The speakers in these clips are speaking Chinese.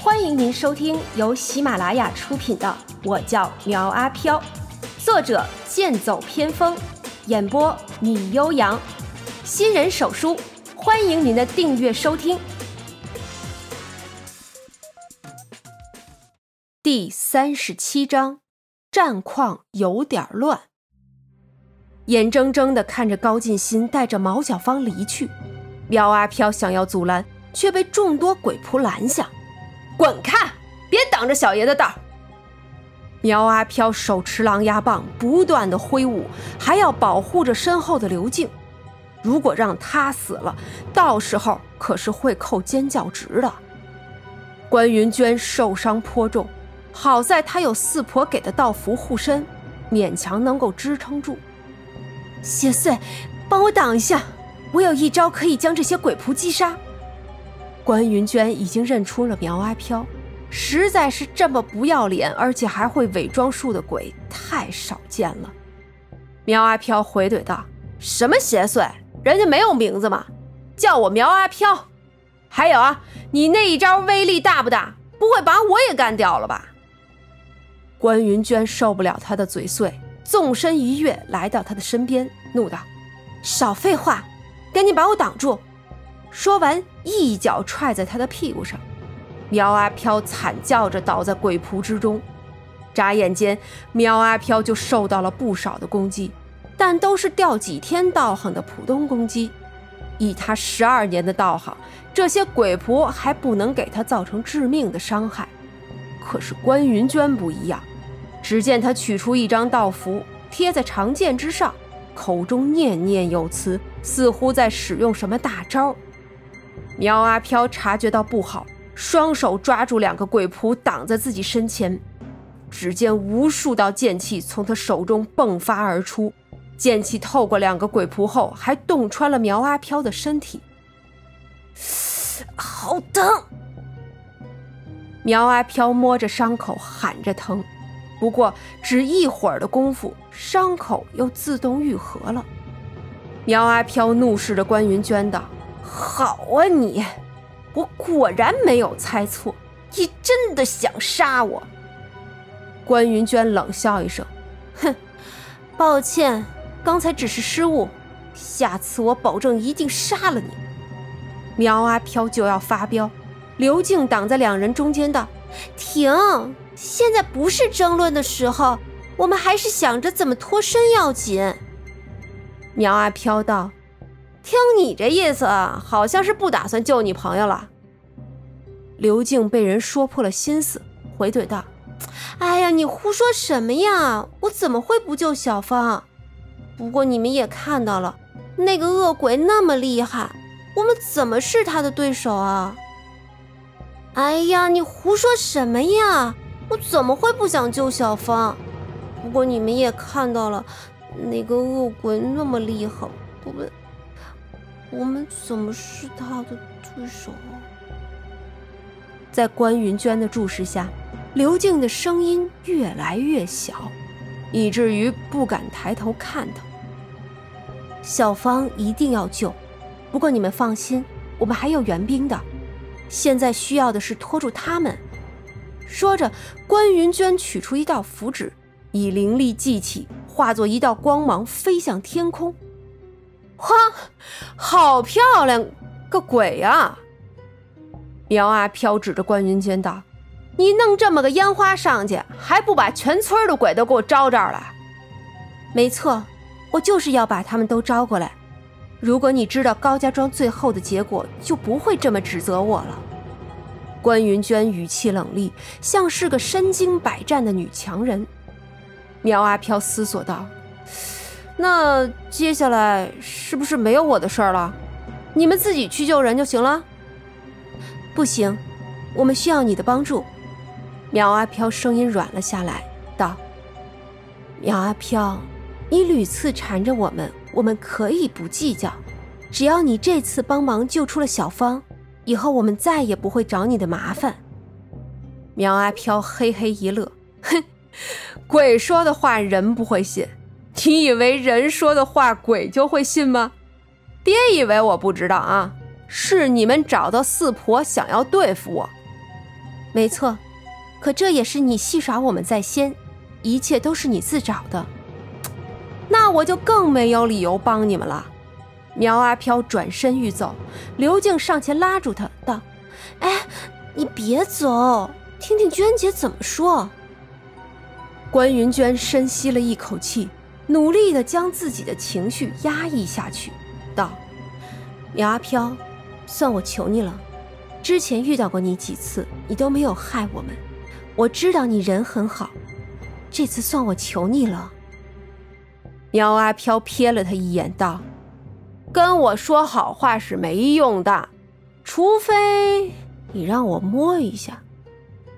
欢迎您收听由喜马拉雅出品的《我叫苗阿飘》，作者剑走偏锋，演播米悠扬，新人手书，欢迎您的订阅收听。第三十七章，战况有点乱。眼睁睁地看着高进新带着毛小芳离去，苗阿飘想要阻拦，却被众多鬼仆拦下。滚开！别挡着小爷的道。苗阿飘手持狼牙棒，不断的挥舞，还要保护着身后的刘静。如果让他死了，到时候可是会扣尖叫值的。关云娟受伤颇重，好在她有四婆给的道符护身，勉强能够支撑住。邪祟，帮我挡一下！我有一招可以将这些鬼仆击杀。关云娟已经认出了苗阿飘，实在是这么不要脸，而且还会伪装术的鬼太少见了。苗阿飘回怼道：“什么邪祟？人家没有名字吗？叫我苗阿飘。还有啊，你那一招威力大不大？不会把我也干掉了吧？”关云娟受不了他的嘴碎。纵身一跃，来到他的身边，怒道：“少废话，赶紧把我挡住！”说完，一脚踹在他的屁股上。苗阿飘惨叫着倒在鬼仆之中。眨眼间，苗阿飘就受到了不少的攻击，但都是掉几天道行的普通攻击。以他十二年的道行，这些鬼仆还不能给他造成致命的伤害。可是关云娟不一样。只见他取出一张道符，贴在长剑之上，口中念念有词，似乎在使用什么大招。苗阿飘察觉到不好，双手抓住两个鬼仆，挡在自己身前。只见无数道剑气从他手中迸发而出，剑气透过两个鬼仆后，还洞穿了苗阿飘的身体。好疼！苗阿飘摸着伤口，喊着疼。不过，只一会儿的功夫，伤口又自动愈合了。苗阿飘怒视着关云娟道：“好啊，你，我果然没有猜错，你真的想杀我。”关云娟冷笑一声：“哼，抱歉，刚才只是失误，下次我保证一定杀了你。”苗阿飘就要发飙，刘静挡在两人中间道：“停。”现在不是争论的时候，我们还是想着怎么脱身要紧。苗阿飘道：“听你这意思，好像是不打算救你朋友了。”刘静被人说破了心思，回怼道：“哎呀，你胡说什么呀？我怎么会不救小芳？不过你们也看到了，那个恶鬼那么厉害，我们怎么是他的对手啊？”哎呀，你胡说什么呀？我怎么会不想救小芳？不过你们也看到了，那个恶鬼那么厉害，我们我们怎么是他的对手？在关云娟的注视下，刘静的声音越来越小，以至于不敢抬头看他。小芳一定要救，不过你们放心，我们还有援兵的。现在需要的是拖住他们。说着，关云娟取出一道符纸，以灵力祭起，化作一道光芒飞向天空。哇，好漂亮！个鬼呀！苗阿飘指着关云娟道：“你弄这么个烟花上去，还不把全村的鬼都给我招这儿来？”没错，我就是要把他们都招过来。如果你知道高家庄最后的结果，就不会这么指责我了。关云娟语气冷厉，像是个身经百战的女强人。苗阿飘思索道：“那接下来是不是没有我的事儿了？你们自己去救人就行了。”“不行，我们需要你的帮助。”苗阿飘声音软了下来，道：“苗阿飘，你屡次缠着我们，我们可以不计较，只要你这次帮忙救出了小芳。”以后我们再也不会找你的麻烦。苗阿飘嘿嘿一乐，哼，鬼说的话人不会信，你以为人说的话鬼就会信吗？别以为我不知道啊，是你们找到四婆想要对付我。没错，可这也是你戏耍我们在先，一切都是你自找的。那我就更没有理由帮你们了。苗阿飘转身欲走，刘静上前拉住他，道：“哎，你别走，听听娟姐怎么说。”关云娟深吸了一口气，努力的将自己的情绪压抑下去，道：“苗阿飘，算我求你了。之前遇到过你几次，你都没有害我们，我知道你人很好。这次算我求你了。”苗阿飘瞥了他一眼，道。跟我说好话是没用的，除非你让我摸一下，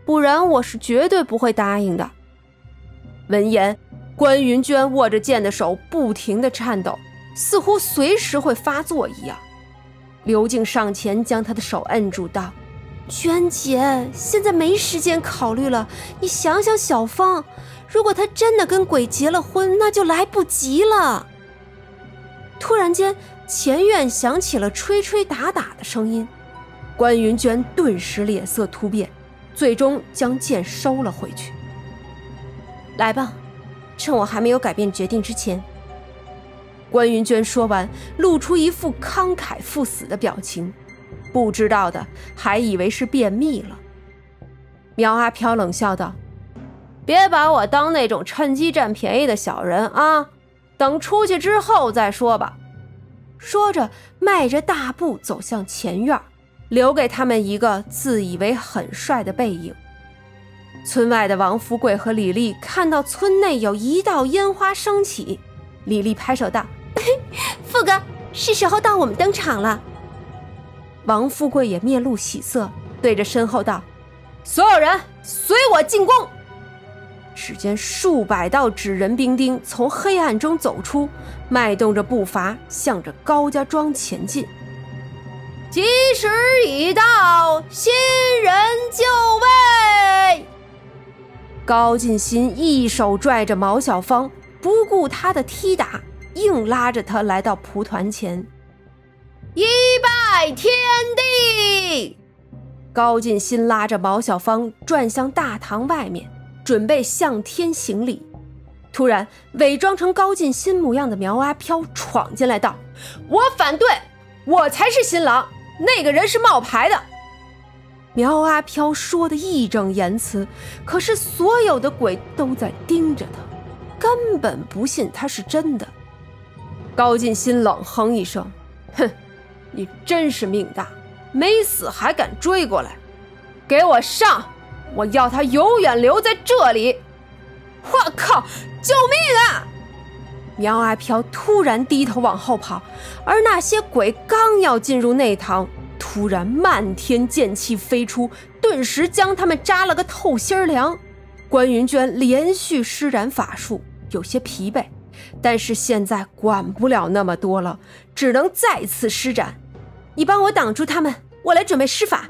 不然我是绝对不会答应的。闻言，关云娟握着剑的手不停的颤抖，似乎随时会发作一样。刘静上前将她的手摁住，道：“娟姐，现在没时间考虑了，你想想小芳，如果她真的跟鬼结了婚，那就来不及了。”突然间。前院响起了吹吹打打的声音，关云娟顿时脸色突变，最终将剑收了回去。来吧，趁我还没有改变决定之前。关云娟说完，露出一副慷慨赴死的表情，不知道的还以为是便秘了。苗阿飘冷笑道：“别把我当那种趁机占便宜的小人啊！等出去之后再说吧。”说着，迈着大步走向前院，留给他们一个自以为很帅的背影。村外的王富贵和李丽看到村内有一道烟花升起，李丽拍手道：“ 富哥，是时候到我们登场了。”王富贵也面露喜色，对着身后道：“所有人随我进宫。”只见数百道纸人兵丁从黑暗中走出，迈动着步伐，向着高家庄前进。吉时已到，高进新一手拽着毛小芳，不顾他的踢打，硬拉着他来到蒲团前，一拜天地。高进新拉着毛小芳转向大堂外面。准备向天行礼，突然，伪装成高进新模样的苗阿飘闯进来，道：“我反对，我才是新郎，那个人是冒牌的。”苗阿飘说的义正言辞，可是所有的鬼都在盯着他，根本不信他是真的。高进新冷哼一声：“哼，你真是命大，没死还敢追过来，给我上！”我要他永远留在这里！我靠！救命啊！苗阿飘突然低头往后跑，而那些鬼刚要进入内堂，突然漫天剑气飞出，顿时将他们扎了个透心凉。关云娟连续施展法术，有些疲惫，但是现在管不了那么多了，只能再次施展。你帮我挡住他们，我来准备施法。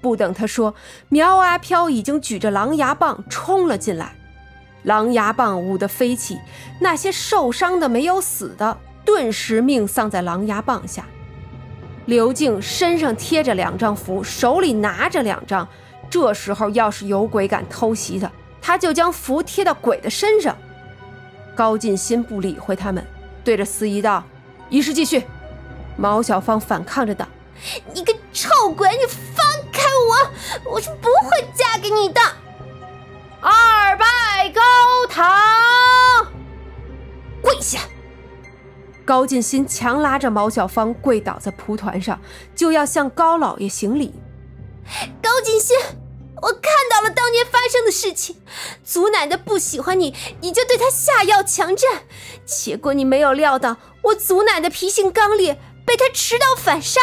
不等他说，苗阿飘已经举着狼牙棒冲了进来，狼牙棒舞得飞起，那些受伤的没有死的，顿时命丧在狼牙棒下。刘静身上贴着两张符，手里拿着两张，这时候要是有鬼敢偷袭他，他就将符贴到鬼的身上。高进新不理会他们，对着司仪道：“仪式继续。”毛小芳反抗着道：“你个臭鬼，你放开！”我我是不会嫁给你的。二拜高堂，跪下！高进新强拉着毛小芳跪倒在蒲团上，就要向高老爷行礼。高进新，我看到了当年发生的事情，祖奶奶不喜欢你，你就对她下药强占，结果你没有料到我祖奶奶脾性刚烈。被她持刀反杀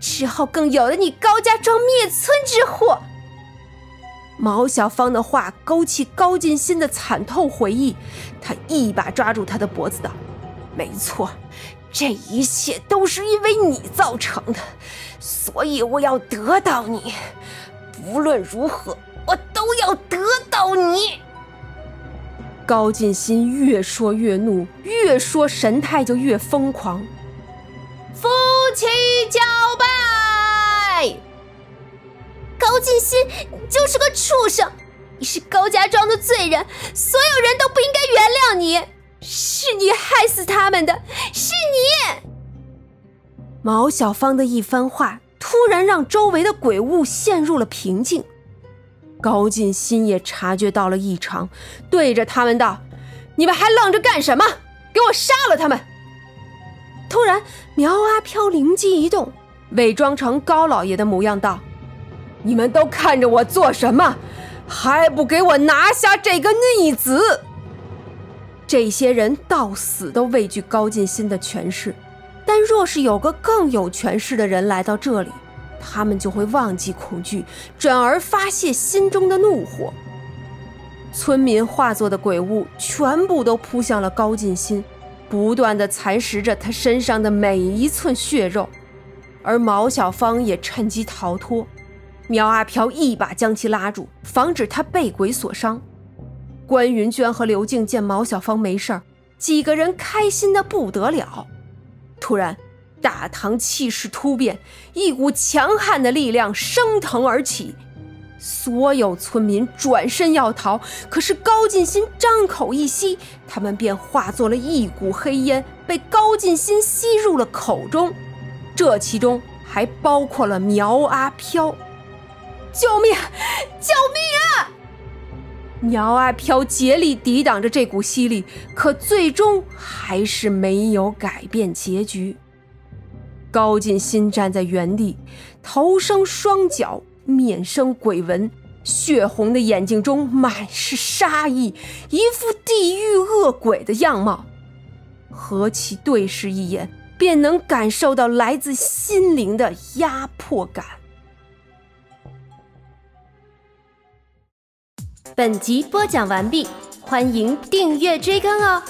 之后，更有了你高家庄灭村之祸。毛小芳的话勾起高进新的惨痛回忆，他一把抓住他的脖子道：“没错，这一切都是因为你造成的，所以我要得到你，不论如何，我都要得到你。”高进新越说越怒，越说神态就越疯狂。夫妻交拜，高高进新就是个畜生，你是高家庄的罪人，所有人都不应该原谅你，是你害死他们的，是你。毛小芳的一番话，突然让周围的鬼物陷入了平静。高进新也察觉到了异常，对着他们道：“你们还愣着干什么？给我杀了他们！”突然，苗阿飘灵机一动，伪装成高老爷的模样道：“你们都看着我做什么？还不给我拿下这个逆子！”这些人到死都畏惧高进新的权势。但若是有个更有权势的人来到这里，他们就会忘记恐惧，转而发泄心中的怒火。村民化作的鬼物全部都扑向了高进新，不断的蚕食着他身上的每一寸血肉。而毛小芳也趁机逃脱，苗阿飘一把将其拉住，防止他被鬼所伤。关云娟和刘静见毛小芳没事儿，几个人开心的不得了。突然，大堂气势突变，一股强悍的力量升腾而起，所有村民转身要逃，可是高进新张口一吸，他们便化作了一股黑烟，被高进新吸入了口中。这其中还包括了苗阿飘。救命！救命啊！苗阿飘竭力抵挡着这股吸力，可最终还是没有改变结局。高进新站在原地，头生双脚，面生鬼纹，血红的眼睛中满是杀意，一副地狱恶鬼的样貌。和其对视一眼，便能感受到来自心灵的压迫感。本集播讲完毕，欢迎订阅追更哦。